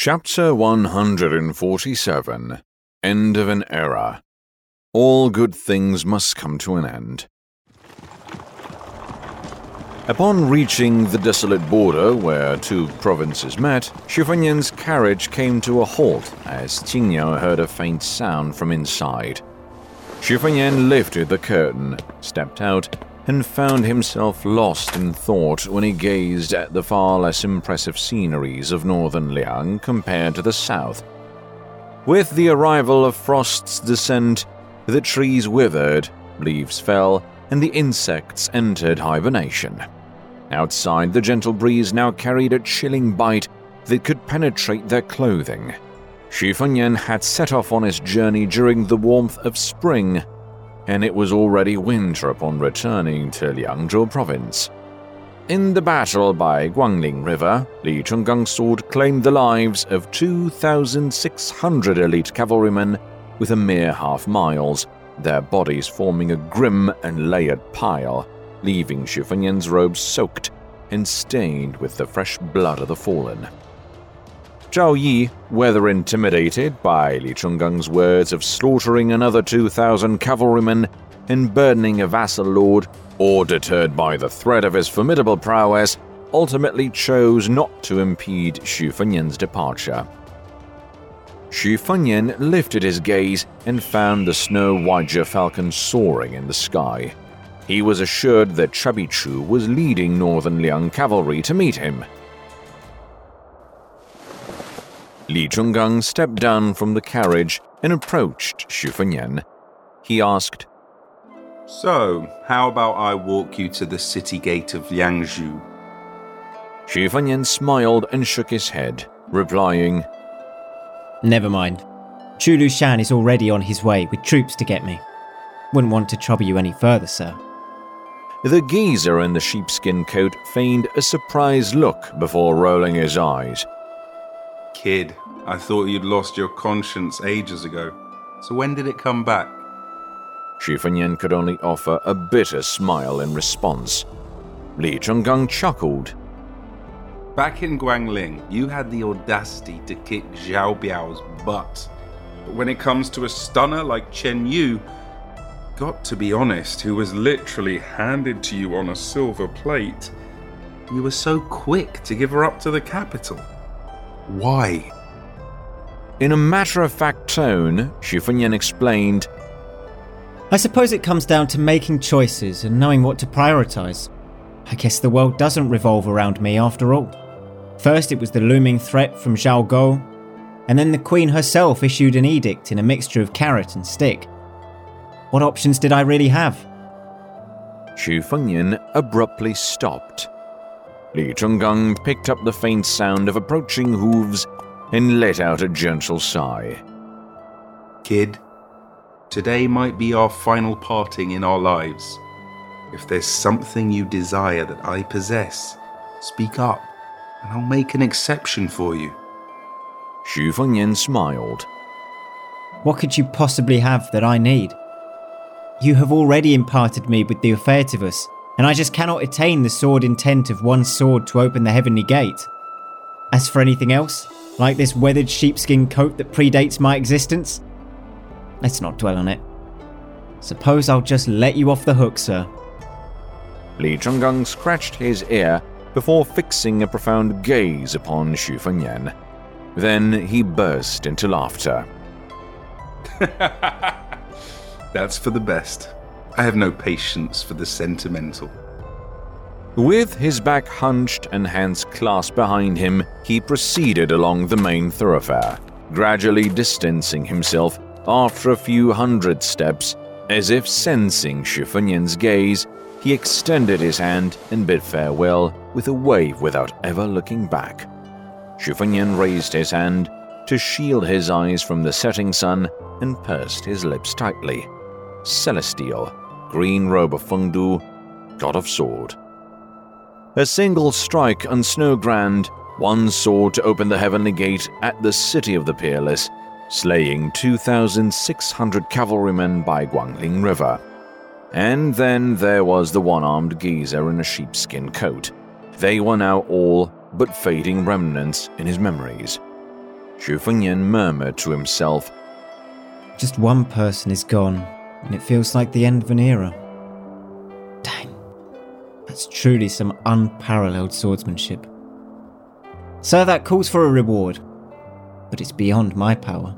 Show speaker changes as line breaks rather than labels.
Chapter 147 End of an Era. All good things must come to an end. Upon reaching the desolate border where two provinces met, Xu carriage came to a halt as Qing Niao heard a faint sound from inside. Xu lifted the curtain, stepped out, and found himself lost in thought when he gazed at the far less impressive sceneries of northern Liang compared to the south. With the arrival of frost's descent, the trees withered, leaves fell, and the insects entered hibernation. Outside, the gentle breeze now carried a chilling bite that could penetrate their clothing. Xu Fengnian had set off on his journey during the warmth of spring and it was already winter upon returning to Liangzhou province. In the battle by Guangling River, Li Chunggang's sword claimed the lives of 2,600 elite cavalrymen with a mere half miles, their bodies forming a grim and layered pile, leaving Xu Fengnian's robes soaked and stained with the fresh blood of the fallen. Zhao Yi, whether intimidated by Li Chunggang's words of slaughtering another 2,000 cavalrymen and burdening a vassal lord, or deterred by the threat of his formidable prowess, ultimately chose not to impede Xu Fengnian's departure. Xu Fengnian lifted his gaze and found the snow-white falcon soaring in the sky. He was assured that Chubby Chu was leading Northern Liang cavalry to meet him, Li Chunggang stepped down from the carriage and approached Xu Fengnian. He asked,
So, how about I walk you to the city gate of Liangzhou?
Xu Fengnian smiled and shook his head, replying,
Never mind. Chu Lushan is already on his way with troops to get me. Wouldn't want to trouble you any further, sir.
The geezer in the sheepskin coat feigned a surprised look before rolling his eyes.
Kid, I thought you'd lost your conscience ages ago. So when did it come back?
Fengnian could only offer a bitter smile in response. Li Chunggang chuckled.
Back in Guangling, you had the audacity to kick Zhao Biao's butt. But when it comes to a stunner like Chen Yu, got to be honest, who was literally handed to you on a silver plate, you were so quick to give her up to the capital. Why?
In a matter of fact tone, Xu Fengnian explained
I suppose it comes down to making choices and knowing what to prioritize. I guess the world doesn't revolve around me after all. First, it was the looming threat from Zhao Go, and then the Queen herself issued an edict in a mixture of carrot and stick. What options did I really have?
Xu Fengnian abruptly stopped. Li Chunggang picked up the faint sound of approaching hooves and let out a gentle sigh.
Kid, today might be our final parting in our lives. If there's something you desire that I possess, speak up, and I'll make an exception for you.
Xu Fengnian smiled.
What could you possibly have that I need? You have already imparted me with the Ophaetivus, and I just cannot attain the sword intent of one sword to open the heavenly gate. As for anything else, like this weathered sheepskin coat that predates my existence, let's not dwell on it. Suppose I'll just let you off the hook, sir.
Li Chunggang scratched his ear before fixing a profound gaze upon Xu Fengnian. Then he burst into laughter.
That's for the best. I have no patience for the sentimental.
With his back hunched and hands clasped behind him, he proceeded along the main thoroughfare, gradually distancing himself after a few hundred steps. As if sensing Xu gaze, he extended his hand and bid farewell with a wave without ever looking back. Xu raised his hand to shield his eyes from the setting sun and pursed his lips tightly. Celestial, green robe of Fengdu, god of sword. A single strike on Snow Grand, one sword to open the heavenly gate at the city of the Peerless, slaying 2,600 cavalrymen by Guangling River. And then there was the one armed geezer in a sheepskin coat. They were now all but fading remnants in his memories. Xu Fengnian murmured to himself,
Just one person is gone, and it feels like the end of an era. Dang. That's truly some unparalleled swordsmanship. So that calls for a reward, but it's beyond my power.